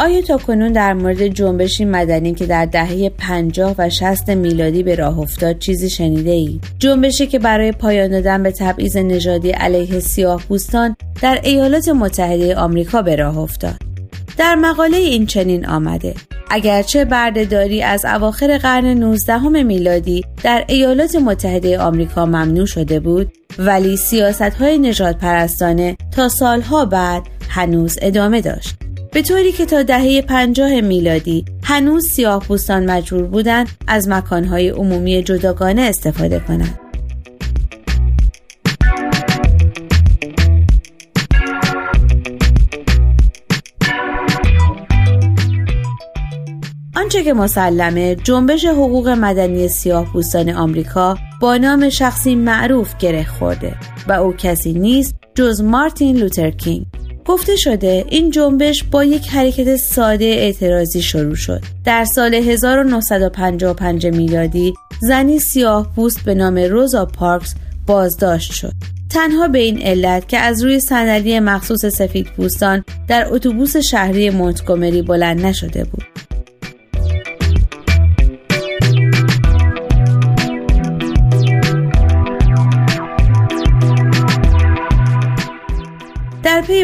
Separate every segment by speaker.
Speaker 1: آیا تا کنون در مورد جنبشی مدنی که در دهه 50 و 60 میلادی به راه افتاد چیزی شنیده ای؟ جنبشی که برای پایان دادن به تبعیض نژادی علیه سیاه پوستان در ایالات متحده آمریکا به راه افتاد. در مقاله این چنین آمده اگرچه بردهداری از اواخر قرن 19 میلادی در ایالات متحده آمریکا ممنوع شده بود ولی سیاست های نجات پرستانه تا سالها بعد هنوز ادامه داشت به طوری که تا دهه پنجاه میلادی هنوز سیاه پوستان مجبور بودند از مکانهای عمومی جداگانه استفاده کنند. آنچه که مسلمه جنبش حقوق مدنی سیاه پوستان آمریکا با نام شخصی معروف گره خورده و او کسی نیست جز مارتین لوتر کینگ گفته شده این جنبش با یک حرکت ساده اعتراضی شروع شد. در سال 1955 میلادی زنی سیاه پوست به نام روزا پارکس بازداشت شد. تنها به این علت که از روی صندلی مخصوص سفید پوستان در اتوبوس شهری مونتگومری بلند نشده بود.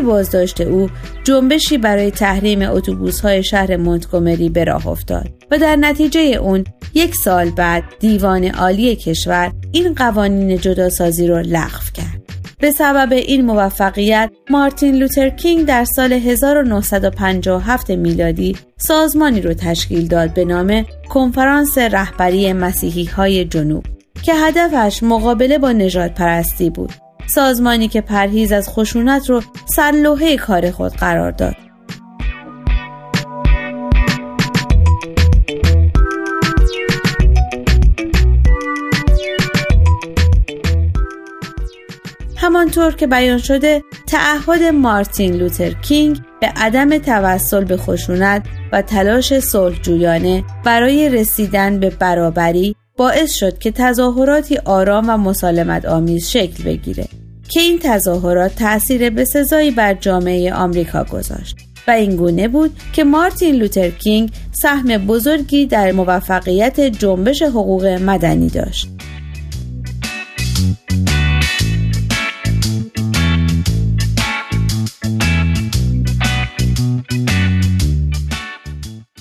Speaker 1: بازداشت او جنبشی برای تحریم اتوبوس های شهر مونتگومری به راه افتاد و در نتیجه اون یک سال بعد دیوان عالی کشور این قوانین جداسازی را لغو کرد. به سبب این موفقیت مارتین لوتر کینگ در سال 1957 میلادی سازمانی رو تشکیل داد به نام کنفرانس رهبری مسیحی های جنوب که هدفش مقابله با نجات پرستی بود سازمانی که پرهیز از خشونت رو سرلوحه کار خود قرار داد. همانطور که بیان شده تعهد مارتین لوتر کینگ به عدم توسل به خشونت و تلاش صلحجویانه برای رسیدن به برابری باعث شد که تظاهراتی آرام و مسالمت آمیز شکل بگیره که این تظاهرات تأثیر بسزایی بر جامعه آمریکا گذاشت و این گونه بود که مارتین لوتر کینگ سهم بزرگی در موفقیت جنبش حقوق مدنی داشت.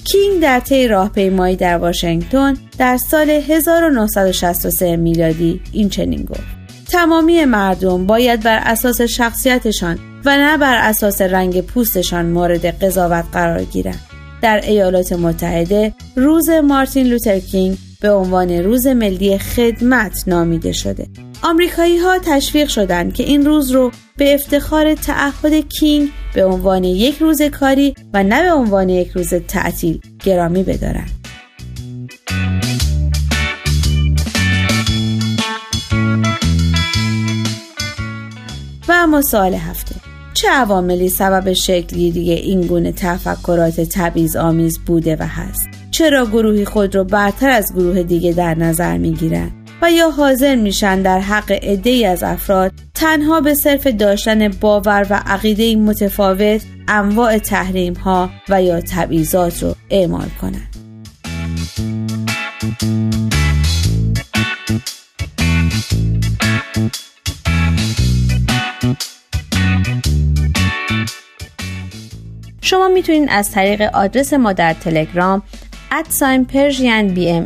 Speaker 1: کینگ در طی راهپیمایی در واشنگتن در سال 1963 میلادی این چنین گفت. تمامی مردم باید بر اساس شخصیتشان و نه بر اساس رنگ پوستشان مورد قضاوت قرار گیرند. در ایالات متحده روز مارتین لوتر کینگ به عنوان روز ملی خدمت نامیده شده. آمریکایی ها تشویق شدند که این روز رو به افتخار تعهد کینگ به عنوان یک روز کاری و نه به عنوان یک روز تعطیل گرامی بدارند. و اما سوال هفته. چه عواملی سبب شکلگیری این گونه تفکرات تبعیض آمیز بوده و هست؟ چرا گروهی خود را برتر از گروه دیگه در نظر می‌گیرند و یا حاضر میشن در حق عده از افراد تنها به صرف داشتن باور و عقیده متفاوت انواع تحریم ها و یا تبعیضات رو اعمال کنند. شما می‌تونید از طریق آدرس ما در تلگرام ادساین پرژین بی ام